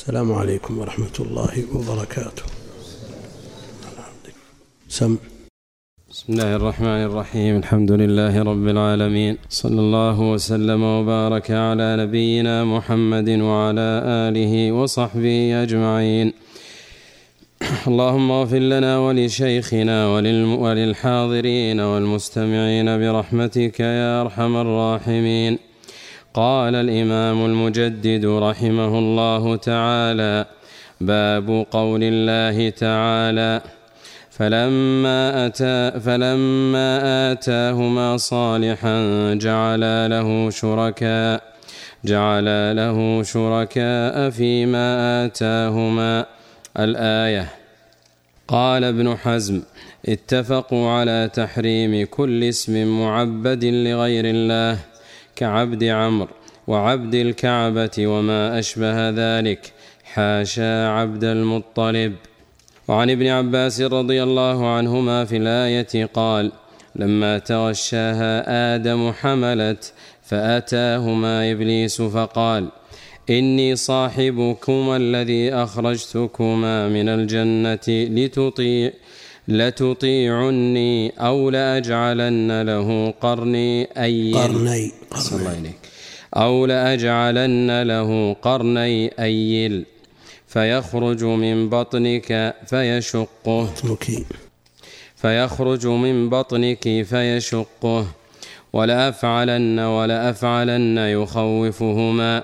السلام عليكم ورحمة الله وبركاته. سم. بسم الله الرحمن الرحيم. الحمد لله رب العالمين. صلى الله وسلم وبارك على نبينا محمد وعلى آله وصحبه أجمعين. اللهم اغفر لنا ولشيخنا وللحاضرين والمستمعين برحمتك يا أرحم الراحمين. قال الإمام المجدد رحمه الله تعالى باب قول الله تعالى فلما أتى فلما آتاهما صالحا جعل له شركاء جعل له شركاء فيما آتاهما. الآية قال ابن حزم اتفقوا على تحريم كل اسم معبد لغير الله. كعبد عمرو وعبد الكعبة وما أشبه ذلك حاشا عبد المطلب. وعن ابن عباس رضي الله عنهما في الآية قال لما تغشاها آدم حملت فأتاهما إبليس فقال إني صاحبكما الذي أخرجتكما من الجنة لتطيع لتطيعني أو لأجعلن له قرني أي قرني الله عليك. أو لأجعلن له قرني أيل فيخرج من بطنك فيشقه. فيخرج من بطنك فيشقه. ولأفعلن ولأفعلن يخوفهما.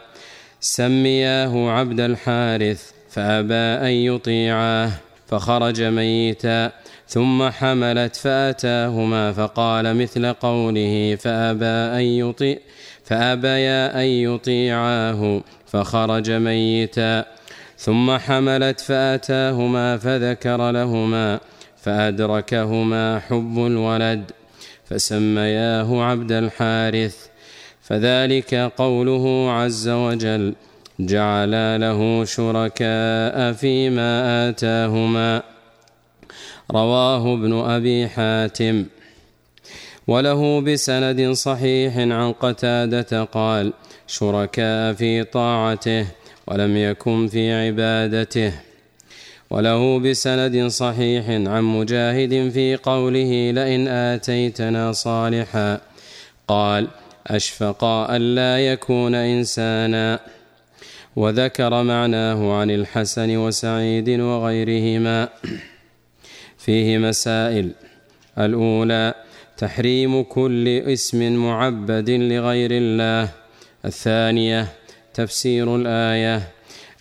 سمياه عبد الحارث فأبى أن يطيعاه. فخرج ميتا. ثم حملت فأتاهما فقال مثل قوله فأبى أن يطيع فأبيا أن يطيعاه فخرج ميتا. ثم حملت فأتاهما فذكر لهما فأدركهما حب الولد فسمياه عبد الحارث. فذلك قوله عز وجل جعل له شركاء فيما آتاهما. رواه ابن أبي حاتم. وله بسند صحيح عن قتادة قال شركاء في طاعته ولم يكن في عبادته. وله بسند صحيح عن مجاهد في قوله لئن آتيتنا صالحا. قال أشفق ألا يكون إنسانا. وذكر معناه عن الحسن وسعيد وغيرهما. فيه مسائل. الأولى تحريم كل اسم معبد لغير الله. الثانية تفسير الآية.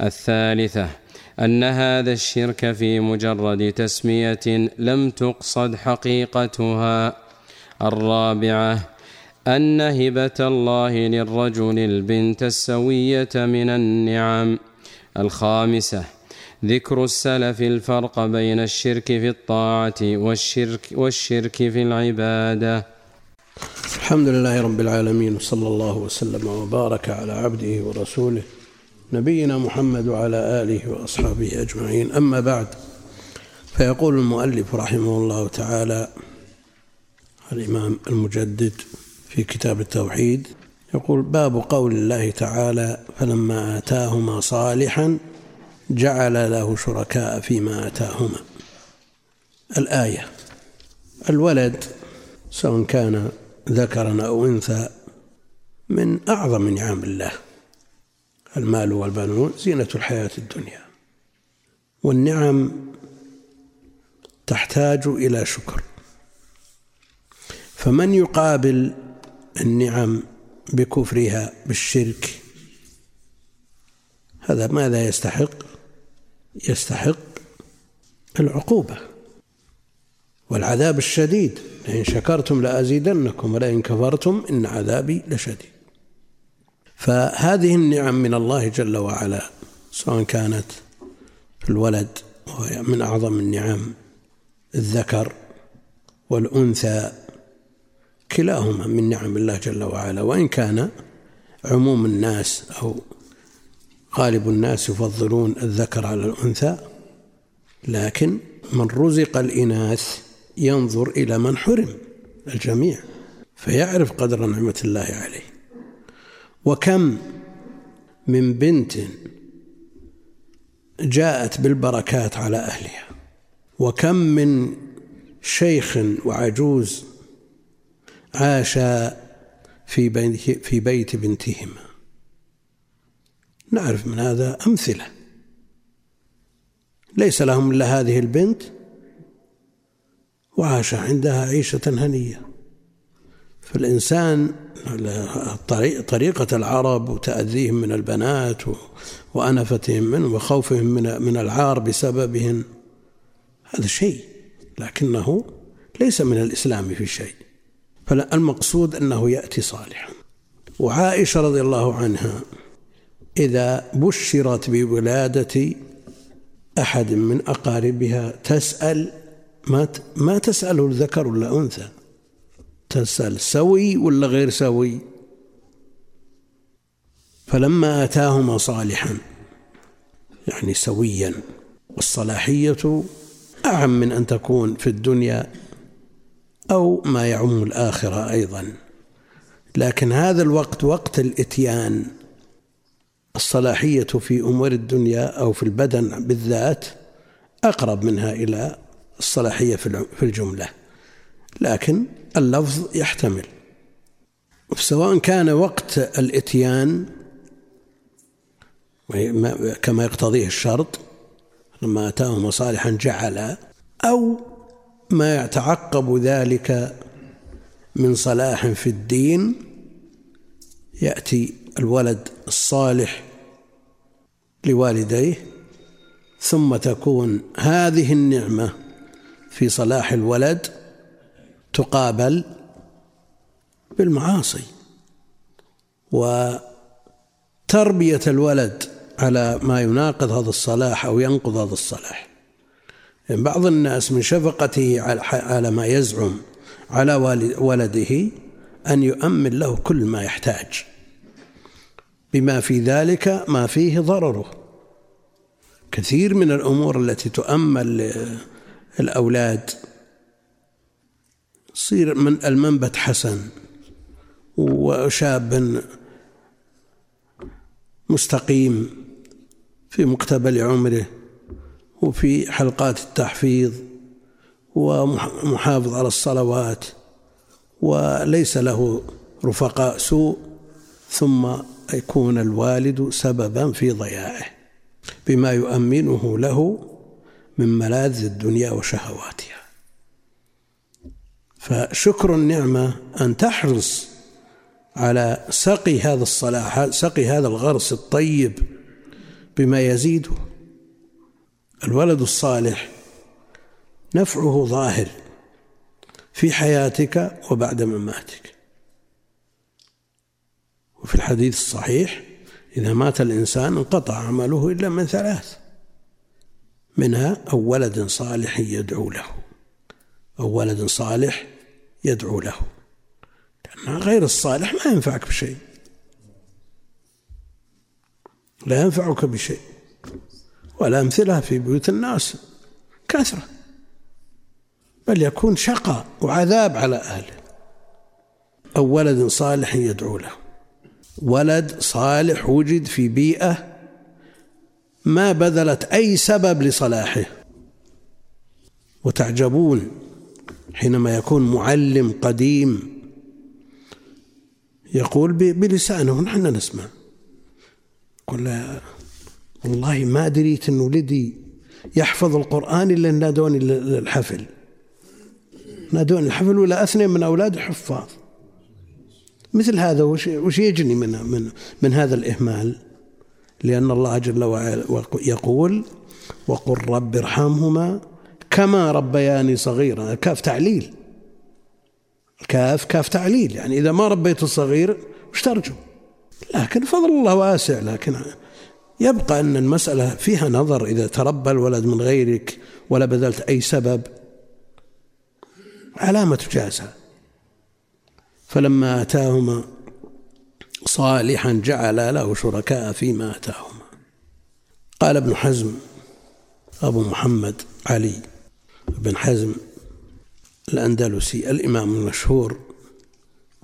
الثالثة أن هذا الشرك في مجرد تسمية لم تقصد حقيقتها. الرابعة أن هبة الله للرجل البنت السوية من النعم. الخامسة ذكر السلف الفرق بين الشرك في الطاعة والشرك والشرك في العبادة. الحمد لله رب العالمين وصلى الله وسلم وبارك على عبده ورسوله نبينا محمد وعلى آله وأصحابه أجمعين. أما بعد فيقول المؤلف رحمه الله تعالى الإمام المجدد في كتاب التوحيد يقول باب قول الله تعالى فلما آتاهما صالحا جعل له شركاء فيما آتاهما. الآية الولد سواء كان ذكرا أو أنثى من أعظم نعم الله. المال والبنون زينة الحياة الدنيا. والنعم تحتاج إلى شكر. فمن يقابل النعم بكفرها بالشرك هذا ماذا يستحق؟ يستحق العقوبة والعذاب الشديد. لئن شكرتم لأزيدنكم ولئن كفرتم إن عذابي لشديد. فهذه النعم من الله جل وعلا سواء كانت الولد وهي من أعظم النعم الذكر والأنثى كلاهما من نعم الله جل وعلا. وإن كان عموم الناس أو غالب الناس يفضلون الذكر على الأنثى لكن من رزق الإناث ينظر إلى من حرم الجميع فيعرف قدر نعمة الله عليه. وكم من بنت جاءت بالبركات على أهلها وكم من شيخ وعجوز بيت في بيت بنتهما. نعرف من هذا أمثلة. ليس لهم إلا هذه البنت وعاش عندها عيشة هنية. فالإنسان طريقة العرب وتأذيهم من البنات وأنفتهم منه وخوفهم من من العار بسببهن هذا شيء لكنه ليس من الإسلام في شيء. فالمقصود أنه يأتي صالحا. وعائشة رضي الله عنها إذا بشرت بولادة أحد من أقاربها تسأل ما ما تسأله الذكر ولا أنثى؟ تسأل سوي ولا غير سوي؟ فلما آتاهما صالحا يعني سويا والصلاحية أعم من أن تكون في الدنيا أو ما يعم الآخرة أيضا. لكن هذا الوقت وقت الإتيان الصلاحية في أمور الدنيا أو في البدن بالذات أقرب منها إلى الصلاحية في الجملة. لكن اللفظ يحتمل. سواء كان وقت الإتيان كما يقتضيه الشرط لما أتاهم صالحا جعل أو ما يتعقب ذلك من صلاح في الدين يأتي الولد الصالح لوالديه ثم تكون هذه النعمة في صلاح الولد تقابل بالمعاصي. وتربية الولد على ما يناقض هذا الصلاح أو ينقض هذا الصلاح. يعني بعض الناس من شفقته على ما يزعم على ولده أن يؤمن له كل ما يحتاج. بما في ذلك ما فيه ضرره. كثير من الأمور التي تؤمل للأولاد يصير من المنبت حسن وشاب مستقيم في مقتبل عمره وفي حلقات التحفيظ ومحافظ على الصلوات وليس له رفقاء سوء. ثم يكون الوالد سببا في ضياعه بما يؤمنه له من ملاذ الدنيا وشهواتها. فشكر النعمة أن تحرص على سقي هذا الصلاح سقي هذا الغرس الطيب بما يزيده. الولد الصالح نفعه ظاهر في حياتك وبعد مماتك. وفي الحديث الصحيح إذا مات الإنسان انقطع عمله إلا من ثلاث. منها أو ولد صالح يدعو له أو ولد صالح يدعو له. لأن غير الصالح ما ينفعك بشيء. لا ينفعك بشيء. والأمثلة في بيوت الناس كثرة. بل يكون شقاء وعذاب على أهله. أو ولد صالح يدعو له. ولد صالح وجد في بيئة ما بذلت أي سبب لصلاحه. وتعجبون حينما يكون معلم قديم يقول بلسانه نحن نسمع. قل والله ما دريت أن ولدي يحفظ القرآن إلا نادوني للحفل نادوني الحفل ولا أثنين من أولاد حفاظ. مثل هذا وش, يجني من, من, من هذا الإهمال؟ لأن الله جل وعلا يقول وقل رب ارحمهما كما ربياني صغيرا. كاف تعليل. كاف كاف تعليل. يعني إذا ما ربيت الصغير وش ترجو؟ لكن فضل الله واسع لكن يبقى أن المسألة فيها نظر. إذا تربى الولد من غيرك ولا بذلت أي سبب علامة جازها. فلما آتاهما صالحا جعل له شركاء فيما آتاهما. قال ابن حزم أبو محمد علي بن حزم الأندلسي الإمام المشهور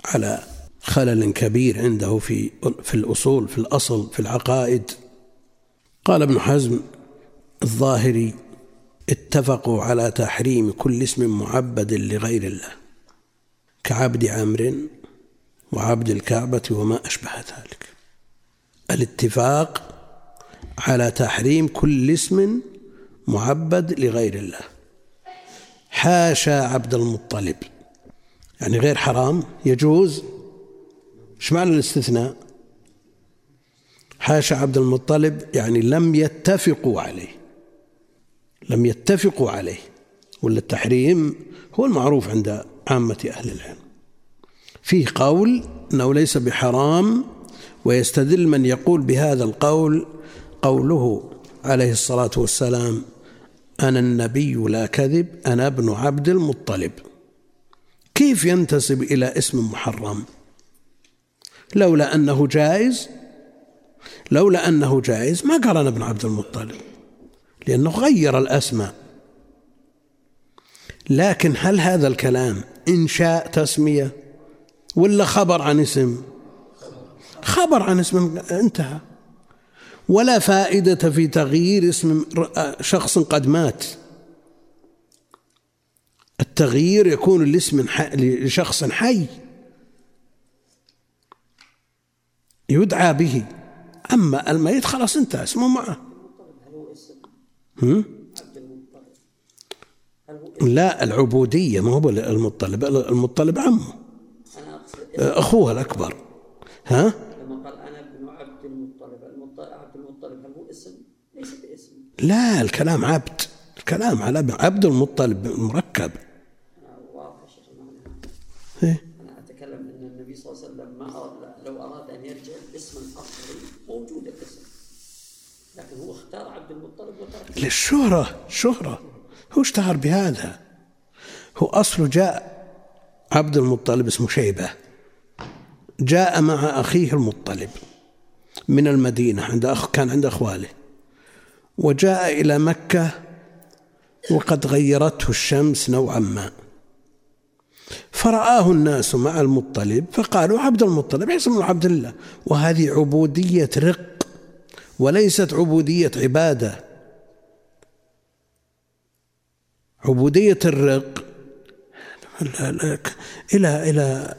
على خلل كبير عنده في في الأصول في الأصل في العقائد. قال ابن حزم الظاهري اتفقوا على تحريم كل اسم معبد لغير الله. كعبد عمرو وعبد الكعبة وما أشبه ذلك. الاتفاق على تحريم كل اسم معبد لغير الله. حاشا عبد المطلب. يعني غير حرام يجوز. إيش معنى الاستثناء؟ حاشا عبد المطلب يعني لم يتفقوا عليه. لم يتفقوا عليه. ولا التحريم هو المعروف عند عامة أهل العلم. فيه قول أنه ليس بحرام ويستدل من يقول بهذا القول قوله عليه الصلاة والسلام أنا النبي لا كذب أنا ابن عبد المطلب. كيف ينتسب إلى اسم محرم؟ لولا أنه جائز لولا أنه جائز ما قال أنا ابن عبد المطلب لأنه غير الأسماء. لكن هل هذا الكلام إنشاء تسمية ولا خبر عن اسم؟ خبر عن اسم انتهى. ولا فائدة في تغيير اسم شخص قد مات. التغيير يكون لاسم لشخص حي. يدعى به. أما الميت خلاص انتهى اسمه معه. هم؟ لا العبودية ما هو المطلب. المطلب عمه. أخوها الأكبر. ها؟ لما قال أنا ابن عبد المطلب عبد المطلب هل هو اسم؟ ليس باسم. لا الكلام عبد. الكلام على عبد المطلب مركب. واضح يا شيخ إيه؟ أنا أتكلم أن النبي صلى الله عليه وسلم ما أراد لو أراد أن يرجع الاسم الأصلي موجود الاسم. لكن هو اختار عبد المطلب وترك. للشهرة شهرة. هو اشتهر بهذا. هو أصله جاء عبد المطلب اسمه شيبة. جاء مع أخيه المطلب من المدينة عند أخ كان عند أخواله. وجاء إلى مكة وقد غيرته الشمس نوعا ما. فرآه الناس مع المطلب فقالوا عبد المطلب اسمه عبد الله وهذه عبودية رق وليست عبودية عبادة. عبودية الرق. إلى إلى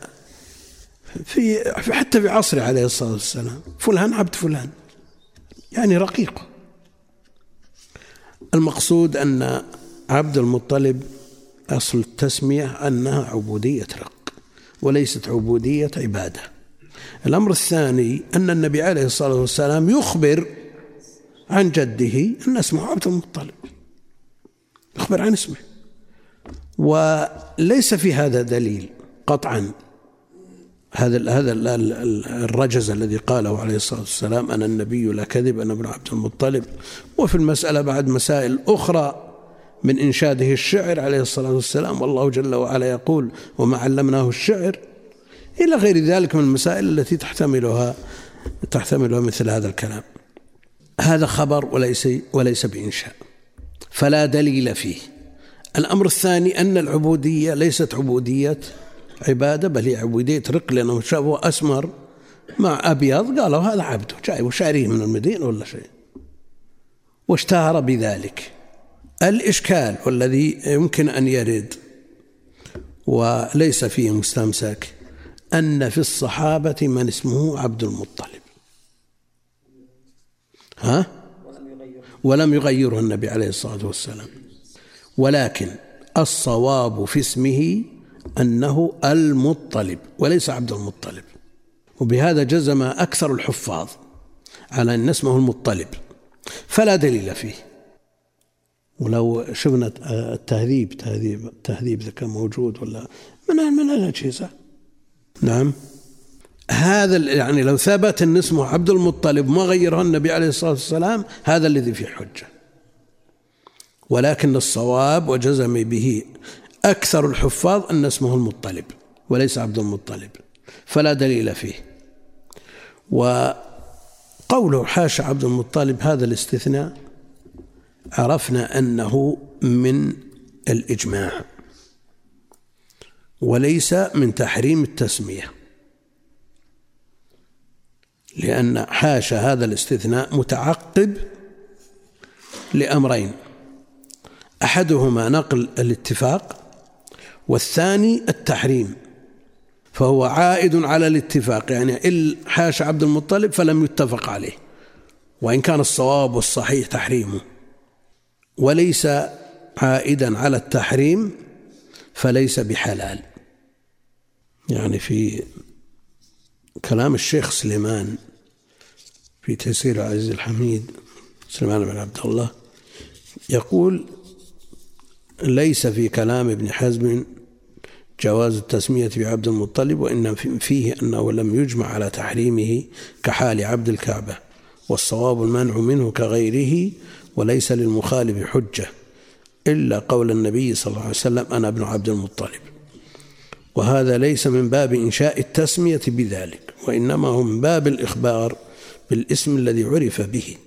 في حتى في عصره عليه الصلاة والسلام. فلان عبد فلان. يعني رقيقه المقصود أن عبد المطلب أصل التسمية أنها عبودية رق وليست عبودية عبادة. الأمر الثاني أن النبي عليه الصلاة والسلام يخبر عن جده أن اسمه عبد المطلب. يخبر عن اسمه وليس في هذا دليل قطعا هذا هذا الرجز الذي قاله عليه الصلاة والسلام أنا النبي لا كذب أنا ابن عبد المطلب. وفي المسألة بعد مسائل أخرى من إنشاده الشعر عليه الصلاة والسلام. والله جل وعلا يقول وما علمناه الشعر إلى غير ذلك من المسائل التي تحتملها تحتملها مثل هذا الكلام. هذا خبر وليس وليس بإنشاء. فلا دليل فيه. الأمر الثاني أن العبودية ليست عبودية عبادة بل هي عبودية رق لأنهم شافوا أسمر مع أبيض قالوا هذا عبده جاي وشاريه من المدينة ولا شيء. واشتهر بذلك. الإشكال والذي يمكن أن يرد وليس فيه مستمسك أن في الصحابة من اسمه عبد المطلب. ها؟ ولم يغيره النبي عليه الصلاة والسلام. ولكن الصواب في اسمه أنه المطلب وليس عبد المطلب. وبهذا جزم أكثر الحفاظ على أن اسمه المطلب. فلا دليل فيه. ولو شفنا التهذيب تهذيب التهذيب إذا كان موجود ولا من من الأجهزة. نعم. هذا يعني لو ثبت أن اسمه عبد المطلب ما غيره النبي عليه الصلاة والسلام هذا الذي فيه حجة. ولكن الصواب وجزم به أكثر الحفاظ أن اسمه المطلب وليس عبد المطلب فلا دليل فيه. وقوله حاشا عبد المطلب هذا الاستثناء عرفنا أنه من الإجماع وليس من تحريم التسمية. لأن حاشا هذا الاستثناء متعقب لأمرين. أحدهما نقل الاتفاق والثاني التحريم فهو عائد على الاتفاق يعني إل حاش عبد المطلب فلم يتفق عليه وإن كان الصواب والصحيح تحريمه. وليس عائدا على التحريم فليس بحلال. يعني في كلام الشيخ سليمان في تيسير العزيز الحميد سليمان بن عبد الله يقول ليس في كلام ابن حزم جواز التسمية بعبد المطلب وإن فيه أنه لم يجمع على تحريمه كحال عبد الكعبة والصواب المنع منه كغيره وليس للمخالف حجة إلا قول النبي صلى الله عليه وسلم أنا ابن عبد المطلب. وهذا ليس من باب إنشاء التسمية بذلك وإنما هو من باب الإخبار بالاسم الذي عرف به.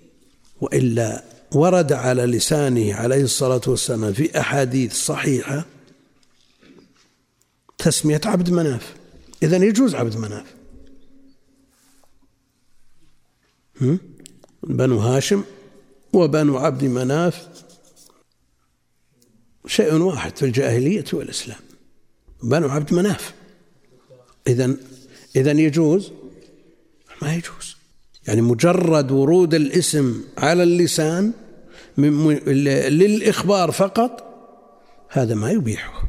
وإلا ورد على لسانه عليه الصلاة والسلام في أحاديث صحيحة تسمية عبد مناف. إذا يجوز عبد مناف. بنو هاشم وبنو عبد مناف شيء واحد في الجاهلية والإسلام. بنو عبد مناف. إذا إذا يجوز؟ ما يجوز. يعني مجرد ورود الاسم على اللسان للإخبار فقط هذا ما يبيحه.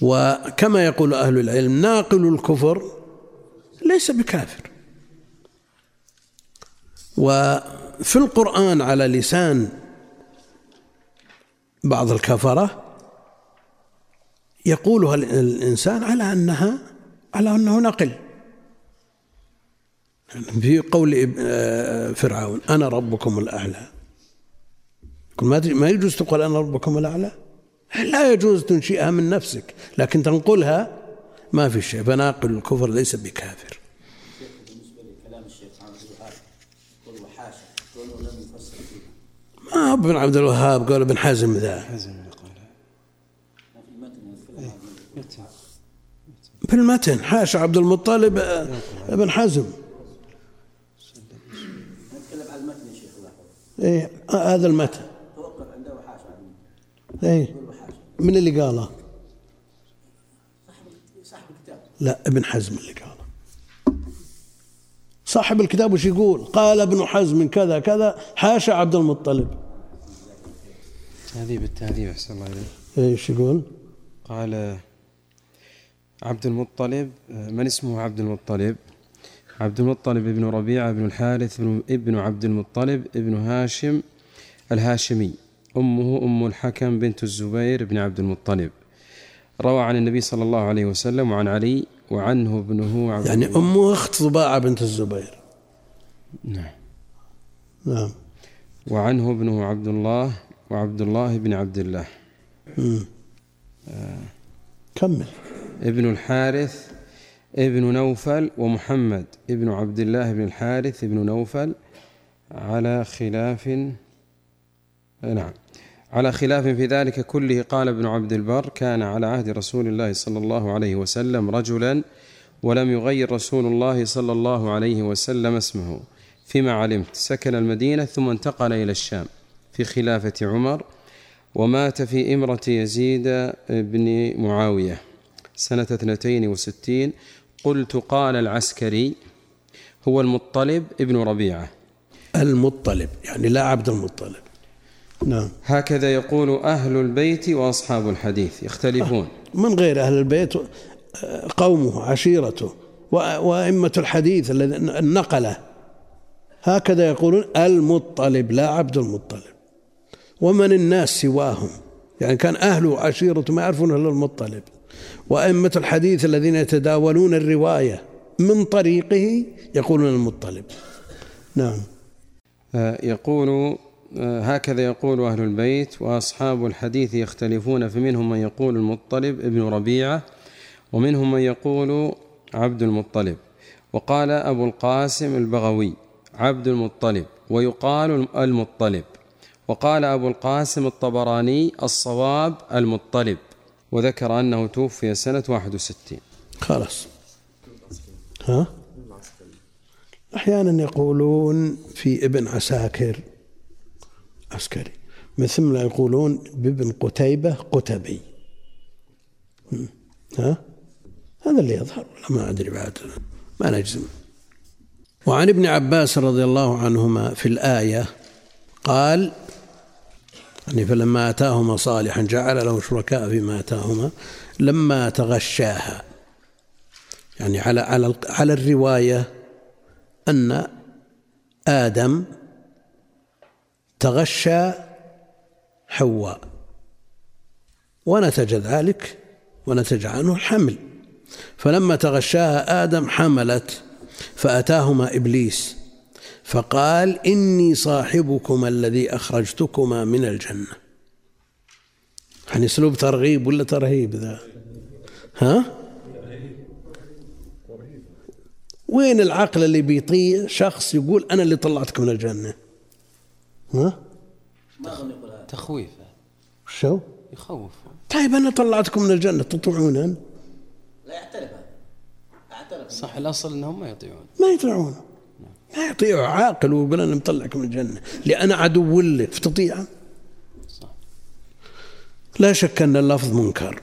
وكما يقول أهل العلم ناقل الكفر ليس بكافر. وفي القرآن على لسان بعض الكفرة يقولها الإنسان على أنها على أنه نقل في قول فرعون أنا ربكم الأعلى. ما يجوز تقول أنا ربكم الأعلى؟ لا يجوز تنشئها من نفسك لكن تنقلها ما في شيء. فناقل الكفر ليس بكافر. ما ابن عبد الوهاب؟ قال ابن حزم ذا. في المتن حاشا عبد المطلب ابن حزم نتكلم عن المتن يا شيخ إيه هذا المتن توقف عنده وحاشا إيه من اللي قاله؟ صاحب الكتاب لا ابن حزم اللي قاله صاحب الكتاب وش يقول؟ قال ابن حزم كذا كذا حاشا عبد المطلب تهذيب التهذيب أحسن الله إليك إيش يقول؟ قال عبد المطلب من اسمه عبد المطلب عبد المطلب ابن ربيعة بن الحارث ابن عبد المطلب ابن هاشم الهاشمي. أمه أم الحكم بنت الزبير بن عبد المطلب روى عن النبي صلى الله عليه وسلم وعن علي وعنه ابنه عبد يعني أمه أخت ضباعة بنت الزبير. نعم. نعم. وعنه ابنه عبد الله وعبد الله بن عبد الله آه. كمل. ابن الحارث ابن نوفل ومحمد ابن عبد الله بن الحارث ابن نوفل على خلاف نعم على خلاف في ذلك كله قال ابن عبد البر كان على عهد رسول الله صلى الله عليه وسلم رجلا ولم يغير رسول الله صلى الله عليه وسلم اسمه فيما علمت سكن المدينة ثم انتقل إلى الشام في خلافة عمر ومات في إمرة يزيد بن معاوية. سنة اثنتين وستين قلت قال العسكري هو المطلب ابن ربيعة. المطلب يعني لا عبد المطلب. نعم. هكذا يقول أهل البيت وأصحاب الحديث يختلفون. من غير أهل البيت قومه عشيرته وأئمة الحديث النقلة. هكذا يقولون المطلب لا عبد المطلب. ومن الناس سواهم يعني كان أهله عشيرته ما يعرفون إلا المطلب. وأئمة الحديث الذين يتداولون الرواية من طريقه يقولون المطلب. نعم. يقول هكذا يقول أهل البيت وأصحاب الحديث يختلفون فمنهم من يقول المطلب ابن ربيعة ومنهم من يقول عبد المطلب. وقال أبو القاسم البغوي عبد المطلب ويقال المطلب. وقال أبو القاسم الطبراني الصواب المطلب. وذكر أنه توفي سنة 61 خلاص. ها؟ أحيانا يقولون في ابن عساكر عسكري مثل ما يقولون بابن قتيبة قتبي. ها؟ هذا اللي يظهر ما أدري بعد ما نجزم. وعن ابن عباس رضي الله عنهما في الآية قال يعني فلما آتاهما صالحا جعل له شركاء فيما آتاهما لما تغشاها. يعني على على على الرواية أن آدم تغشى حواء. ونتج ذلك ونتج عنه الحمل. فلما تغشاها آدم حملت فأتاهما إبليس. فقال إني صاحبكما الذي أخرجتكما من الجنة. يعني أسلوب ترغيب ولا ترهيب ذا؟ ها؟ وين العقل اللي بيطيع شخص يقول أنا اللي طلعتك من الجنة؟ ها؟ تخويف. شو؟ يخوف. طيب أنا طلعتكم من الجنة تطيعون أنا؟ لا يعترف. هذا اعترف صح الأصل أنهم ما يطيعون. ما يطيعونه ما يطيعه عاقل ويقول أنا مطلعك من الجنة لأنا عدو لك فتطيعه لا شك أن اللفظ منكر.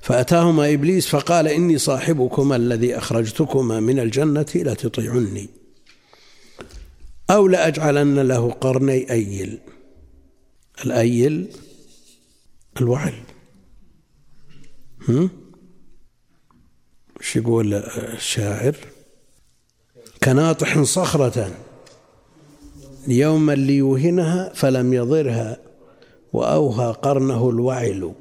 فأتاهما إبليس فقال إني صاحبكما الذي أخرجتكما من الجنة لا تطيعني. أو لأجعلن له قرني أيل. الأيل؟ الوعل. هم؟ إيش يقول الشاعر؟ كناطح صخرة. يوما ليوهنها فلم يضرها وأوهى قرنه الوعل.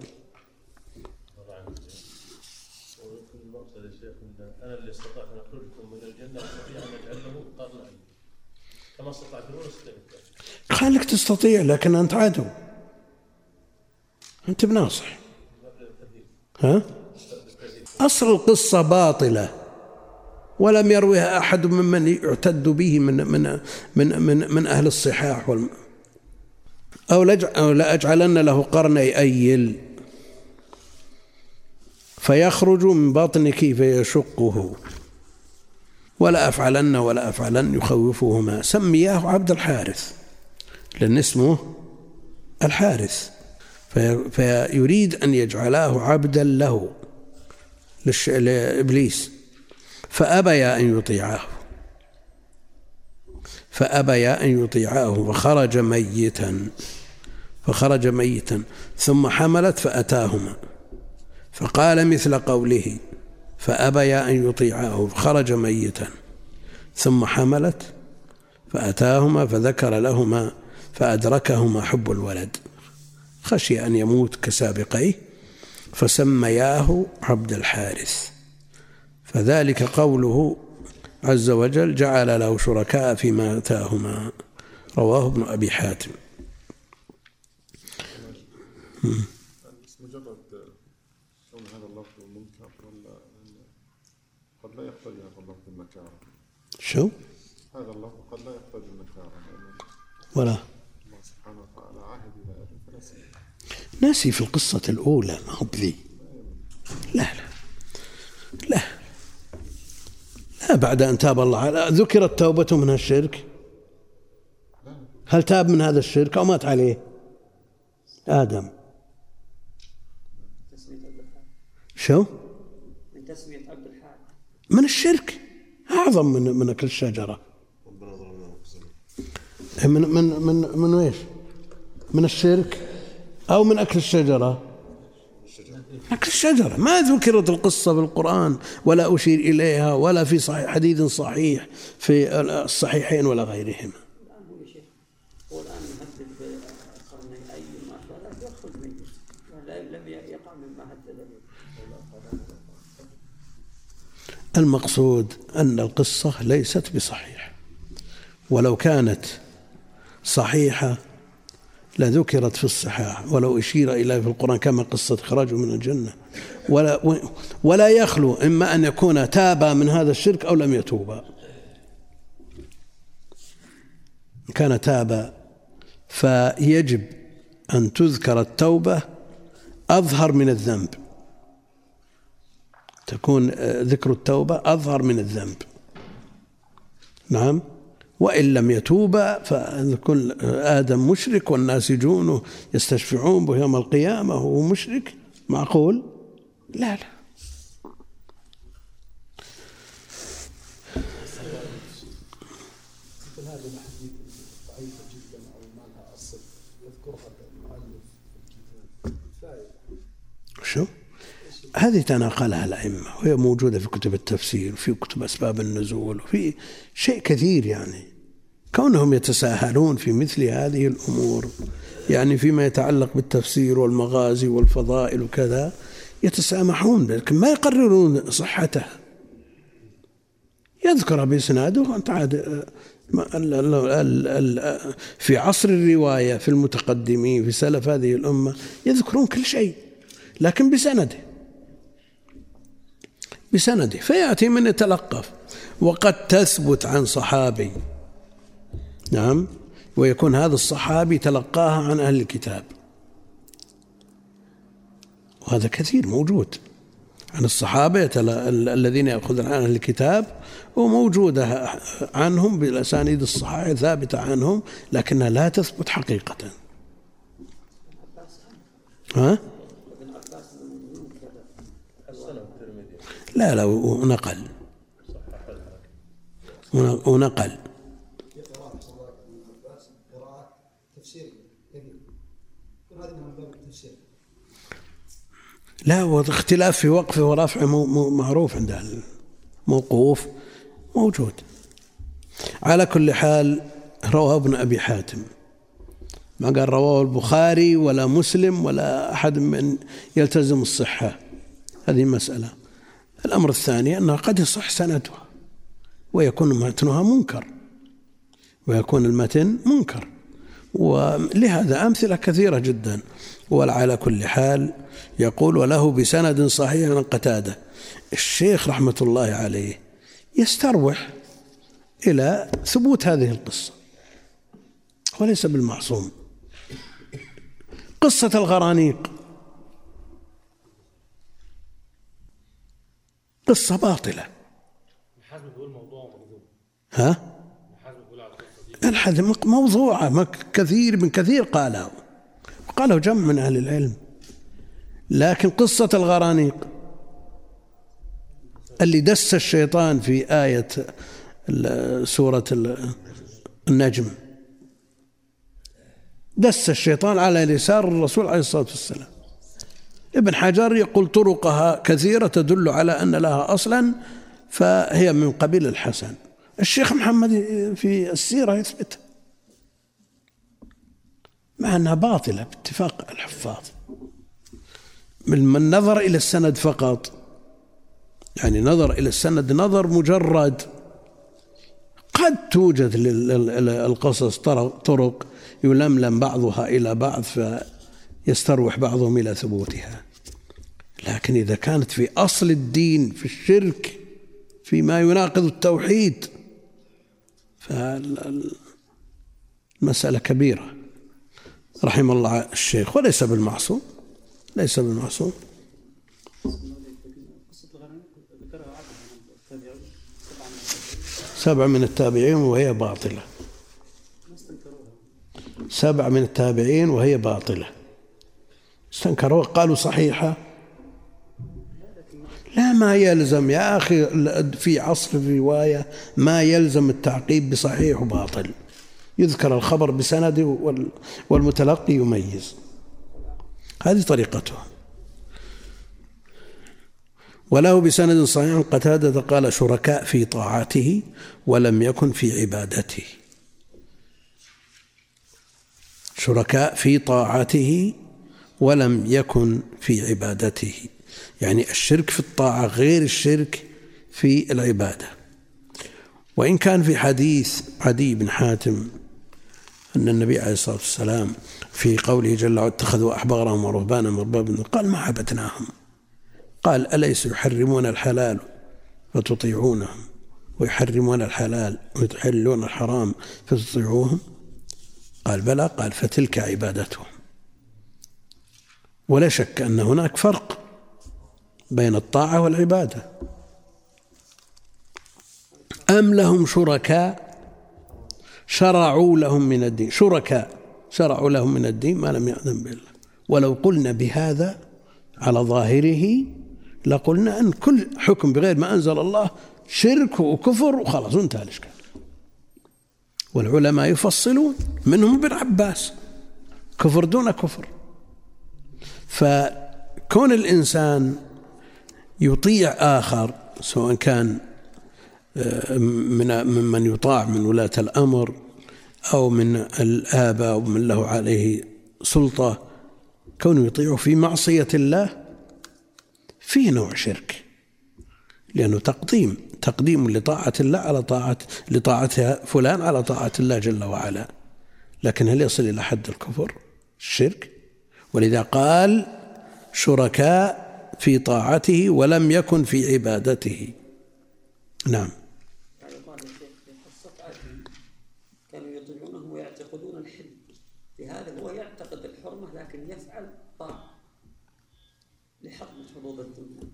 المقصد يا شيخ ان أنا اللي استطعت ان اخرجكم من الجنه استطيع ان اجعل له قرنا كما استطعتمون استطعت قال لك تستطيع لكن أنت عدو. أنت بناصح. ها؟ أصل القصة باطلة. ولم يروها أحد ممن يعتد به من من من من, من أهل الصحاح والم أو لأجعلن له قرني أيل. فيخرج من بطنك فيشقه ولا أفعلن ولا أفعلن يخوفهما. سمياه عبد الحارث. لأن اسمه الحارث. في فيريد أن يجعلاه عبدا له. لإبليس. فأبيا أن يطيعاه فأبيا أن يطيعاه فخرج ميتا. فخرج ميتا. ثم حملت فأتاهما. فقال مثل قوله فأبيا أن يطيعاه فخرج ميتا. ثم حملت فأتاهما فذكر لهما فأدركهما حب الولد. خشي أن يموت كسابقيه فسمياه عبد الحارث. فذلك قوله عز وجل جعل له شركاء فيما آتاهما. رواه ابن أبي حاتم. مجرد كون هذا اللفظ منكر ولا قد لا هذا اللفظ شو؟ هذا اللفظ قد لا يقتضي النكارة لأن ولا. الله سبحانه وتعالى عهد فنسي ناسي في القصة الأولى ما هو بذي. لا لا لا بعد أن تاب الله. ذكرت توبته من الشرك هل تاب من هذا الشرك أو مات عليه؟ آدم. شو؟ من تسمية عبد من الشرك. أعظم من من أكل الشجرة. من من من من إيش؟ من الشرك أو من أكل الشجرة؟ أكل الشجرة ما ذكرت القصة في القرآن ولا أشير إليها ولا في صحيح حديث صحيح في الصحيحين ولا غيرهما. المقصود أن القصة ليست بصحيحة ولو كانت صحيحة لذكرت في الصحاح ولو أشير إليها في القرآن كما قصة إخراجه من الجنة. ولا ولا يخلو إما أن يكون تابا من هذا الشرك أو لم يتوبا إن كان تابا فيجب أن تذكر التوبة أظهر من الذنب. تكون آه، ذكر التوبة أظهر من الذنب. نعم؟ وإن لم يتوبا فكل آدم مشرك والناس يجون يستشفعون به يوم القيامة وهو مشرك. معقول؟ لا لا. شو؟ هذه تناقلها الأئمة وهي موجودة في كتب التفسير وفي كتب أسباب النزول وفي شيء كثير يعني. كونهم يتساهلون في مثل هذه الأمور يعني فيما يتعلق بالتفسير والمغازي والفضائل وكذا يتسامحون لكن ما يقررون صحته. يذكر بإسناده أنت عاد في عصر الرواية في المتقدمين في سلف هذه الأمة يذكرون كل شيء لكن بسنده. بسنده فيأتي من يتلقف. وقد تثبت عن صحابي. نعم ويكون هذا الصحابي تلقاها عن أهل الكتاب. وهذا كثير موجود. عن الصحابة الذين يأخذون عن أهل الكتاب وموجودة عنهم بالأسانيد الصحيحة ثابتة عنهم لكنها لا تثبت حقيقة. ها؟ لا لا ونقل ونقل لا واختلاف في وقفه ورفعه معروف عند الموقوف موجود. على كل حال رواه ابن أبي حاتم. ما قال رواه البخاري ولا مسلم ولا أحد من يلتزم الصحة. هذه مسألة. الأمر الثاني أنها قد يصح سندها ويكون متنها منكر ويكون المتن منكر. ولهذا أمثلة كثيرة جدا. وعلى كل حال يقول وله بسند صحيح عن قتادة. الشيخ رحمة الله عليه يستروح إلى ثبوت هذه القصة وليس بالمعصوم. قصة الغرانيق. قصة باطلة. ها؟ الحزم موضوعة كثير من كثير قاله. قاله جمع من أهل العلم. لكن قصة الغرانيق. اللي دس الشيطان في آية سورة النجم. دس الشيطان على يسار الرسول عليه الصلاة والسلام. ابن حجر يقول طرقها كثيرة تدل على أن لها أصلا فهي من قبيل الحسن. الشيخ محمد في السيرة يثبت مع أنها باطلة باتفاق الحفاظ. من نظر إلى السند فقط. يعني نظر إلى السند نظر مجرد. قد توجد للقصص طرق يلملم بعضها إلى بعض فيستروح بعضهم إلى ثبوتها. لكن إذا كانت في أصل الدين في الشرك فيما يناقض التوحيد فالمسألة كبيرة. رحم الله الشيخ. وليس بالمعصوم. ليس بالمعصوم. سبع من التابعين وهي باطلة. سبع من التابعين وهي باطلة. استنكروا قالوا صحيحة. لا ما يلزم يا أخي في عصر الرواية ما يلزم التعقيب بصحيح وباطل. يذكر الخبر بسنده والمتلقي يميز. هذه طريقته وله بسند صحيح. قتادة قال شركاء في طاعته ولم يكن في عبادته. شركاء في طاعته ولم يكن في عبادته. يعني الشرك في الطاعة غير الشرك في العبادة. وإن كان في حديث عدي بن حاتم أن النبي عليه الصلاة والسلام في قوله جل وعلا اتخذوا أحبارهم ورهبانهم أربابا قال ما عبدناهم؟ قال أليس يحرمون الحلال فتطيعونهم؟ ويحرمون الحلال ويحلون الحرام فتطيعوهم؟ قال بلى. قال فتلك عبادتهم. ولا شك أن هناك فرق بين الطاعة والعبادة. أم لهم شركاء شرعوا لهم من الدين؟ شركاء شرعوا لهم من الدين ما لم يأذن به الله ولو قلنا بهذا على ظاهره لقلنا أن كل حكم بغير ما أنزل الله شرك وكفر وخلاص وانتهى الإشكال. والعلماء يفصلون منهم ابن عباس. كفر دون كفر. فكون الإنسان يطيع آخر سواء كان آه، من ممن يطاع من ولاة الأمر أو من الآباء أو من له عليه سلطة كونه يطيعه في معصية الله فيه نوع شرك لأنه تقديم تقديم لطاعة الله على طاعة لطاعة فلان على طاعة الله جل وعلا. لكن هل يصل إلى حد الكفر؟ الشرك؟ ولذا قال شركاء في طاعته ولم يكن في عبادته. نعم. كانوا يطيعونه ويعتقدون الحل في هذا هو يعتقد الحرمة لكن يفعل طاعة حظوظ الدنيا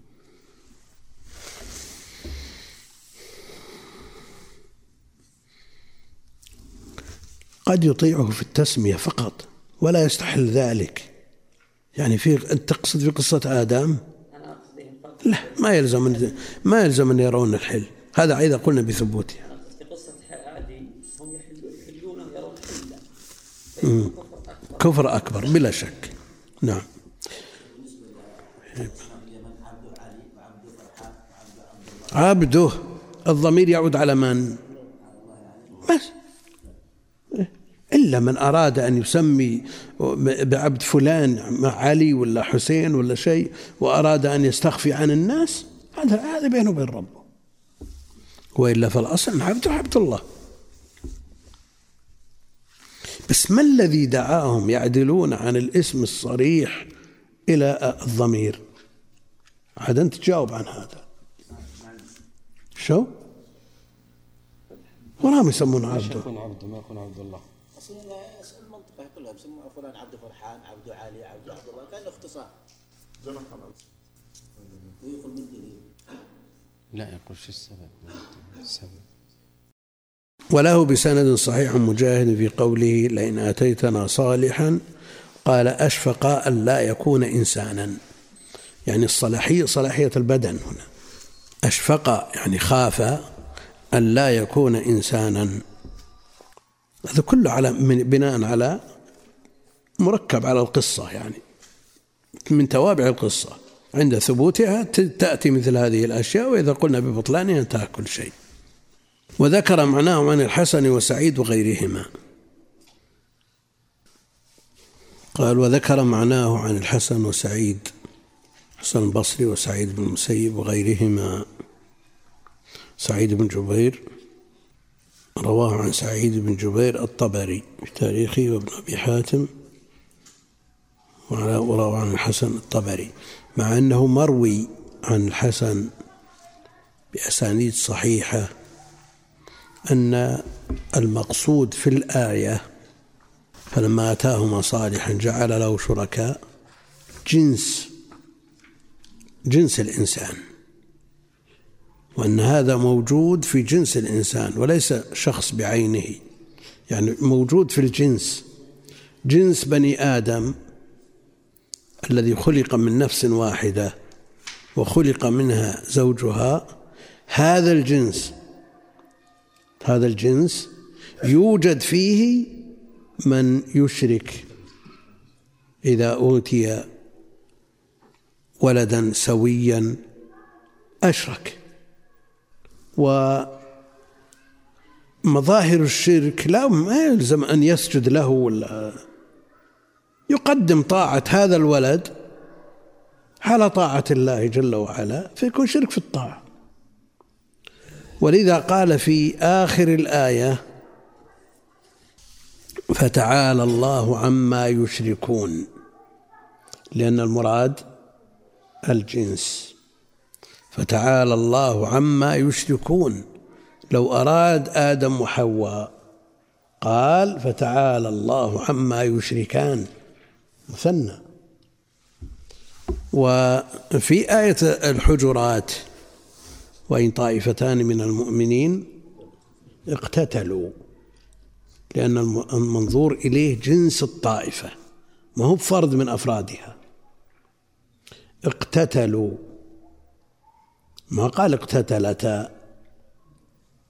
قد يطيعه في التسمية فقط ولا يستحل ذلك. يعني في تقصد في قصة آدم؟ لا ما يلزم أن ما يلزم أن يرون الحل. هذا إذا قلنا بثبوتها أكبر كفر أكبر بلا شك. نعم. عبده الضمير يعود على من؟ بس. إلا من أراد أن يسمي بعبد فلان علي ولا حسين ولا شيء وأراد أن يستخفي عن الناس هذا هذا بينه وبين ربه. وإلا فالأصل عبده عبد الله. بس ما الذي دعاهم يعدلون عن الاسم الصريح إلى الضمير؟ عاد أنت تجاوب عن هذا. شو؟ وراهم يسمون عبده يكون عبد ما يكون عبد الله. اصل المنطقة كلها بيسموها فلان عبد فرحان عبد علي عبد عبد الله كان اختصار. جنح على ويقول من دليل. لا يقول شو السبب السبب. وله بسند صحيح مجاهد في قوله لئن آتيتنا صالحا قال أشفق أن لا يكون إنسانا. يعني الصلاحية صلاحية البدن هنا. أشفق يعني خاف أن لا يكون إنسانا. هذا كله على من بناء على مركب على القصة يعني من توابع القصة. عند ثبوتها تأتي مثل هذه الأشياء وإذا قلنا ببطلانها انتهى كل شيء. وذكر معناه عن الحسن وسعيد وغيرهما. قال وذكر معناه عن الحسن وسعيد حسن البصري وسعيد بن المسيب وغيرهما. سعيد بن جبير رواه عن سعيد بن جبير الطبري في تاريخه وابن أبي حاتم وروى عن الحسن الطبري مع أنه مروي عن الحسن بأسانيد صحيحة أن المقصود في الآية فلما آتاهما صالحا جعل له شركاء جنس جنس الإنسان. وأن هذا موجود في جنس الإنسان وليس شخص بعينه. يعني موجود في الجنس. جنس بني آدم الذي خلق من نفس واحدة وخلق منها زوجها. هذا الجنس هذا الجنس يوجد فيه من يشرك إذا أوتي ولدا سويا. أشرك. ومظاهر الشرك لا ما يلزم أن يسجد له ولا يقدم طاعة هذا الولد على طاعة الله جل وعلا فيكون شرك في الطاعة. ولذا قال في آخر الآية فتعالى الله عما يشركون لأن المراد الجنس. فتعالى الله عما يشركون. لو أراد آدم وحواء قال فتعالى الله عما يشركان. مثنى. وفي آية الحجرات وإن طائفتان من المؤمنين اقتتلوا لأن الم- المنظور إليه جنس الطائفة ما هو فرد من أفرادها. اقتتلوا. ما قال اقتتلتا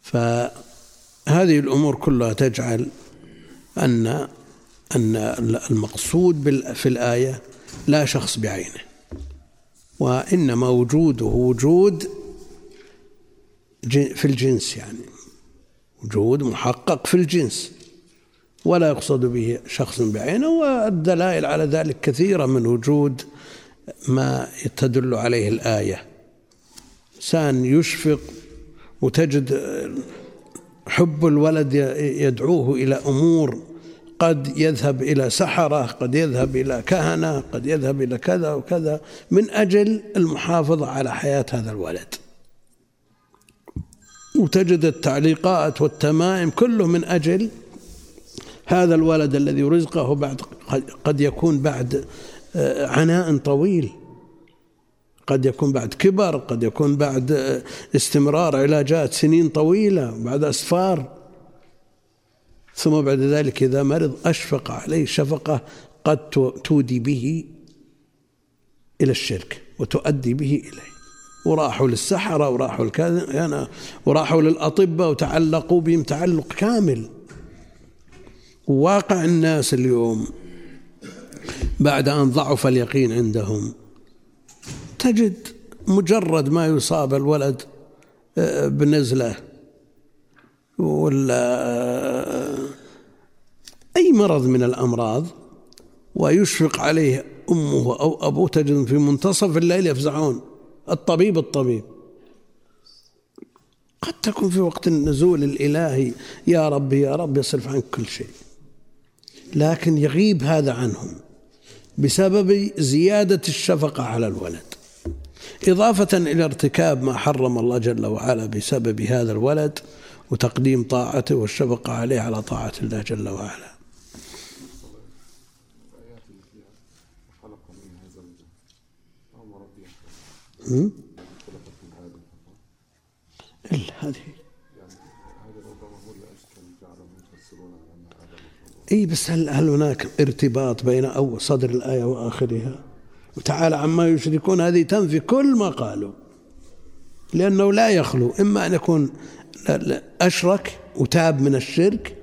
فهذه الأمور كلها تجعل أن أن المقصود في الآية لا شخص بعينه. وإنما وجوده وجود في الجنس يعني. وجود محقق في الجنس. ولا يقصد به شخص بعينه والدلائل على ذلك كثيرة من وجود ما تدل عليه الآية. إنسان يشفق وتجد حب الولد يدعوه إلى أمور قد يذهب إلى سحرة قد يذهب إلى كهنة قد يذهب إلى كذا وكذا من أجل المحافظة على حياة هذا الولد. وتجد التعليقات والتمائم كله من أجل هذا الولد الذي رزقه بعد قد يكون بعد آه، عناء طويل. قد يكون بعد كبر قد يكون بعد آه، استمرار علاجات سنين طويلة بعد أسفار. ثم بعد ذلك إذا مرض أشفق عليه شفقة قد تودي به إلى الشرك وتؤدي به إليه. وراحوا للسحرة وراحوا الكذا وراحوا للأطباء وتعلقوا بهم تعلق كامل. واقع الناس اليوم بعد أن ضعف اليقين عندهم. تجد مجرد ما يصاب الولد آه، بنزلة ولا آه، أي مرض من الأمراض ويشفق عليه أمه أو أبوه تجد في منتصف الليل يفزعون. الطبيب الطبيب. قد تكون في وقت النزول الإلهي يا رب يا رب يصرف عنك كل شيء. لكن يغيب هذا عنهم بسبب زيادة الشفقة على الولد. إضافة إلى ارتكاب ما حرم الله جل وعلا بسبب هذا الولد وتقديم طاعته والشفقة عليه على طاعة الله جل وعلا. إلا هذه. إي بس هل هل هناك ارتباط بين اول صدر الآية وآخرها؟ وتعالى عما يشركون هذه تنفي كل ما قالوا. لأنه لا يخلو إما أن يكون أشرك وتاب من الشرك.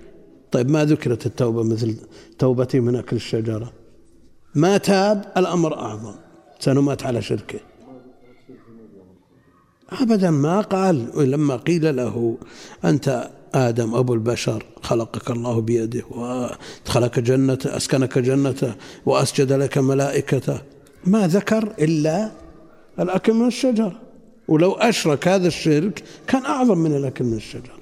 طيب ما ذكرت التوبة مثل توبته من أكل الشجرة؟ ما تاب الأمر أعظم. سنمات على شركه. ابدا ما قال لما قيل له أنت آدم أبو البشر خلقك الله بيده وادخلك جنته أسكنك جنته وأسجد لك ملائكته. ما ذكر إلا الأكل من الشجره ولو أشرك هذا الشرك كان أعظم من الأكل من الشجره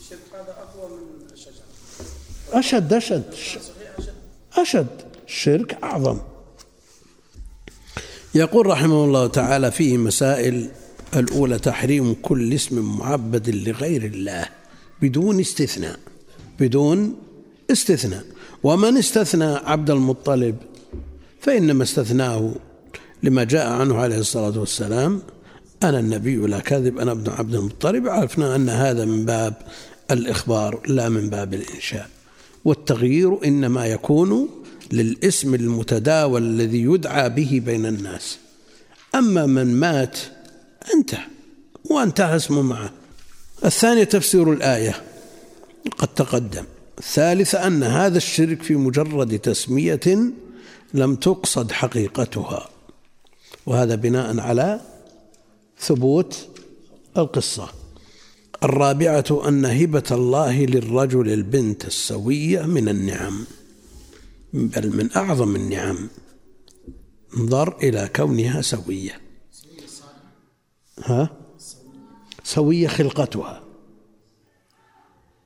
الشرك هذا أقوى من الشجره أشد أشد. صحيح أشد. أشد. الشرك أعظم. يقول رحمه الله تعالى فيه مسائل. الأولى تحريم كل اسم معبد لغير الله بدون استثناء بدون استثناء. ومن استثنى عبد المطلب؟ فإنما استثناه لما جاء عنه عليه الصلاة والسلام أنا النبي لا كذب أنا ابن عبد المطلب عرفنا أن هذا من باب الإخبار لا من باب الإنشاء. والتغيير إنما يكون للإسم المتداول الذي يدعى به بين الناس. أما من مات انتهى وانتهى اسمه معه. الثانية تفسير الآية قد تقدم. الثالثة أن هذا الشرك في مجرد تسمية لم تقصد حقيقتها. وهذا بناء على ثبوت القصة. الرابعة أن هبة الله للرجل البنت السوية من النعم. بل من أعظم النعم. انظر إلى كونها سوية. ها؟ سوية خلقتها.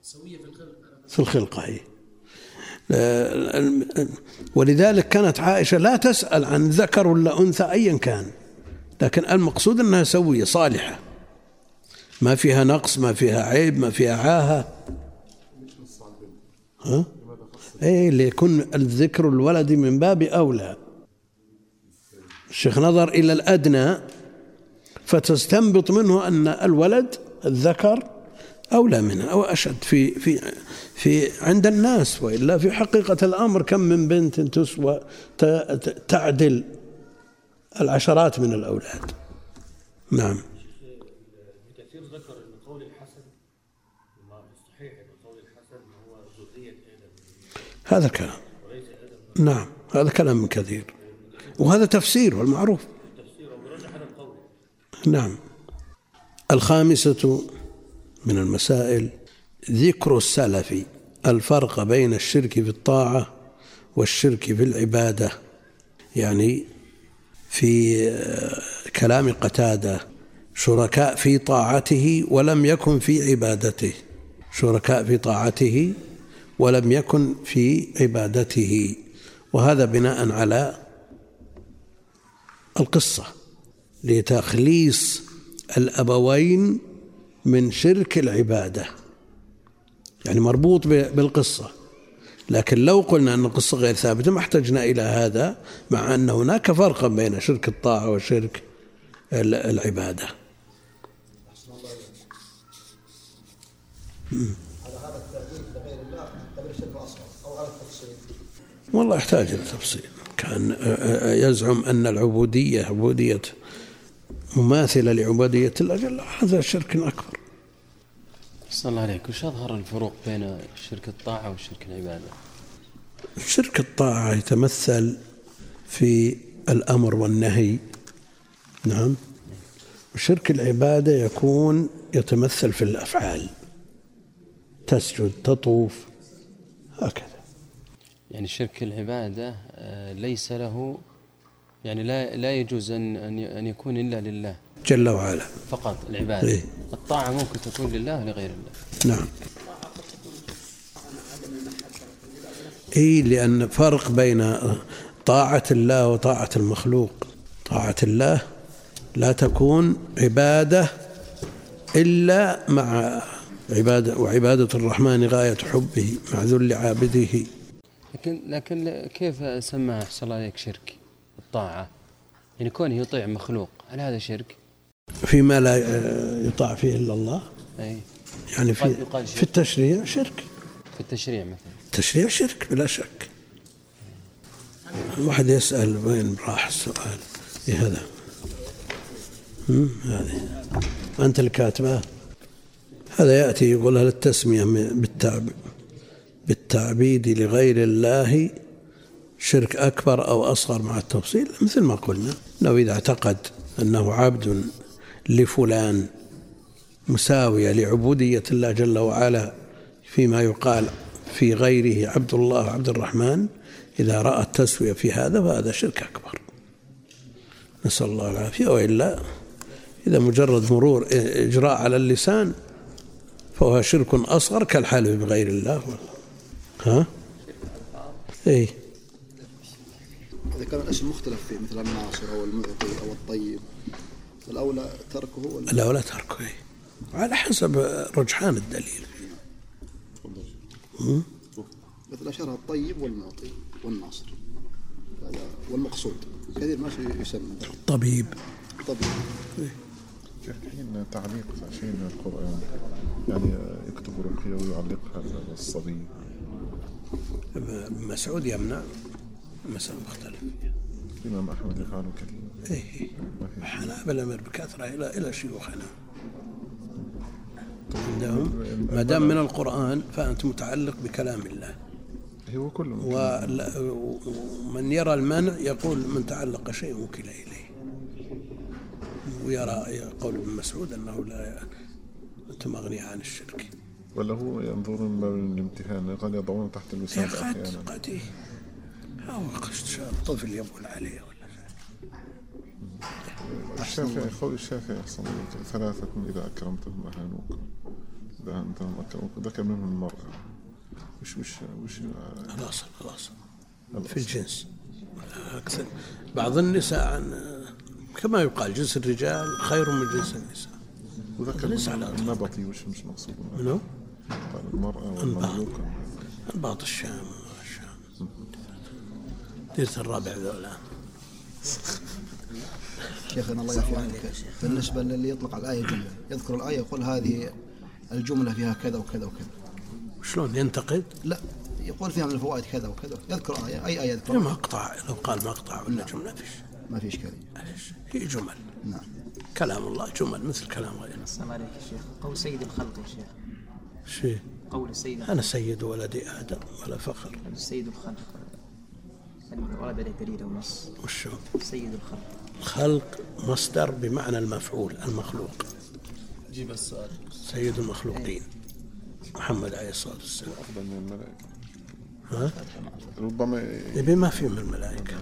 سوية في الخلق. في الخلقة ولذلك كانت عائشة لا تسأل عن ذكر ولا أنثى أيا كان لكن المقصود أنها سوية صالحة. ما فيها نقص ما فيها عيب ما فيها عاهة. ها؟ إيه ليكون الذكر الولد من باب أولى. الشيخ نظر إلى الأدنى فتستنبط منه أن الولد الذكر أولى منها أو أشد. في في في عند الناس وإلا في حقيقة الأمر كم من بنت تسوى تعدل العشرات من الأولاد. نعم. كثير ذكر إن قول الحسن إن قول الحسن هو ذريه آدم هذا كلام. نعم هذا كلام من كثير. وهذا تفسير والمعروف. نعم. الخامسة من المسائل. ذكر السلف الفرق بين الشرك في الطاعة والشرك في العبادة. يعني في آه، كلام قتادة شركاء في طاعته ولم يكن في عبادته. شركاء في طاعته ولم يكن في عبادته. وهذا بناء على القصة لتخليص الأبوين من شرك العبادة. يعني مربوط بالقصة. لكن لو قلنا أن القصة غير ثابتة ما احتجنا إلى هذا مع أن هناك فرقا بين شرك الطاعة وشرك ال- العبادة. والله يحتاج إلى تفصيل. كان يزعم أن العبودية عبودية مماثلة لعبودية الله هذا شرك أكبر. صلى الله عليك وش أظهر الفروق بين شرك الطاعة وشرك العبادة؟ شرك الطاعة يتمثل في الأمر والنهي. نعم. وشرك العبادة يكون يتمثل في الأفعال. تسجد تطوف هكذا. يعني شرك العبادة آه، ليس له يعني لا لا يجوز أن أن أن يكون إلا لله. جل وعلا. فقط العبادة. إيه. الطاعة ممكن تكون لله ولغير الله. نعم. إي لأن فرق بين طاعة الله وطاعة المخلوق. طاعة الله لا تكون عبادة إلا مع عبادة وعبادة الرحمن غاية حبه مع ذل عابده. لكن لكن كيف سمى أحسن الله عليك شرك؟ الطاعة. يعني كونه يطيع مخلوق هل هذا شرك؟ فيما لا يطاع فيه إلا الله. أي. يعني في. في التشريع شرك. في التشريع مثلا. التشريع شرك بلا شك. الواحد يسأل وين راح السؤال؟ إيه هذا؟ هذه. أنت الكاتبة؟ هذا يأتي يقولها للتسمية من- بالتعب بالتعبيد لغير الله شرك أكبر أو أصغر مع التفصيل؟ مثل ما قلنا لو إذا اعتقد أنه عبد لفلان مساوية لعبودية الله جل وعلا فيما يقال في غيره عبد الله وعبد الرحمن. إذا رأى التسوية في هذا فهذا شرك أكبر. نسأل الله العافية. وإلا إذا مجرد مرور إجراء على اللسان فهو شرك أصغر كالحلف بغير الله. ها؟ إيه. إذا كان الاسم مختلف فيه مثل الناصر أو المعطي أو الطيب. الأولى تركه ولا لا؟ ولا تركه إيه. على حسب رجحان الدليل. مثل أشارها الطيب والمعطي والناصر. هذا والمقصود. كثير ما يسمى. طبيب. طبيب. شيخ الحين تعليق شيء من القرآن يعني يكتب رقية ويعلقها الصبي. ابن مسعود يمنع. المسألة مختلفة. الإمام أحمد يفعله كثير إيه. حنابلة أمر بكثرة إلى إلى شيوخنا عندهم؟ ما دام من القرآن فأنت متعلق بكلام الله. هو كله ومن يرى المنع يقول من تعلق شيء وكل إليه. ويرى قول ابن مسعود أنه لا أنتم أغنياء عن الشرك. ولا هو ينظر من باب الامتحان قد يضعون تحت الوسادة قد أحيانا. قد إيه. هو قد طفل يبول عليه. الشافعي قول الشافعي أحسن. ثلاثة إذا أكرمتهم أهانوك إذا أنتم أكرموك ذكر منهم المرأة. وش وش وش الأصل الأصل. في الجنس. أكثر. بعض النساء عن كما يقال جنس الرجال خير من جنس النساء. وذكر على النبطي وش مش مقصود منو؟ قال المرأة والمملوكة. الباط الشام الشام. ديرة الرابع ذولا. شيخنا الله يعفو عنك. بالنسبة للي يطلق على الآية جملة يذكر الآية يقول هذه الجملة فيها كذا وكذا وكذا. شلون ينتقد؟ لا يقول فيها من الفوائد كذا وكذا. يذكر آية أي آية يذكر؟ مقطع لو قال مقطع ولا جملة فيش. ما في إشكالية هي جمل. نعم. كلام الله جمل مثل كلام غيره. السلام عليك يا شيخ. قول سيد الخلق يا شيخ. شيء قول سيد أنا سيد ولد آدم ولا فخر سيد الخلق. ورد عليه دليل أو نص وشو؟ سيد الخلق. خلق مصدر بمعنى المفعول المخلوق. جيب السؤال. سيد المخلوقين. محمد عليه الصلاة والسلام. أفضل من الملائكة. ها؟ ربما يبي ما في من الملائكة.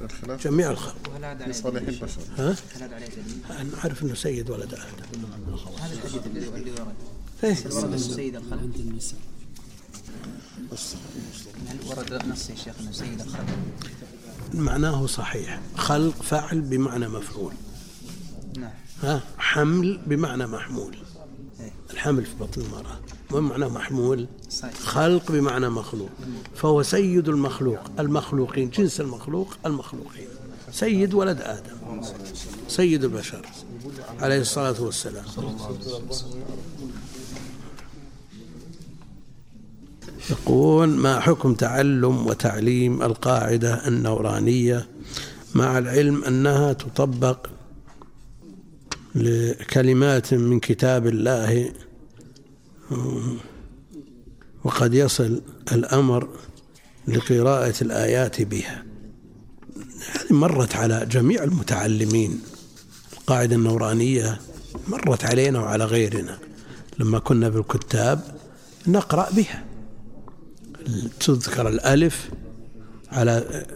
الخلاف. جميع الخلق. وهل هذا في عليه صالح دليل؟ البشر. ها؟ أنا أعرف أنه سيد ولد آدم. هذا الحديث الذي اللي ورد إيه. ورد انه سيد الخلق؟ هل ورد نص يا شيخ إنه سيد الخلق؟ معناه صحيح. خلق فعل بمعنى مفعول. نعم. ها؟ حمل بمعنى محمول. الحمل في بطن المرأة. ما معناه محمول؟ صحيح. خلق بمعنى مخلوق. فهو سيد المخلوق. المخلوقين. جنس المخلوق المخلوقين. سيد ولد آدم. سيد البشر. عليه الصلاة والسلام. يقول ما حكم تعلم وتعليم القاعدة النورانية مع العلم أنها تطبق لكلمات من كتاب الله؟ وقد يصل الأمر لقراءة الآيات بها. هذه مرت على جميع المتعلمين. القاعدة النورانية مرت علينا وعلى غيرنا. لما كنا بالكتاب نقرأ بها. تذكر الألف على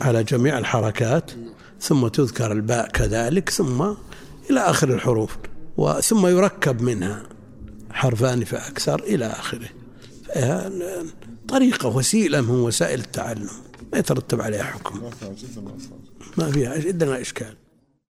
على جميع الحركات ثم تذكر الباء كذلك ثم إلى آخر الحروف وثم يركب منها حرفان فأكثر إلى آخره. طريقة وسيلة من وسائل التعلم ما يترتب عليها حكم. ما فيها عندنا إشكال.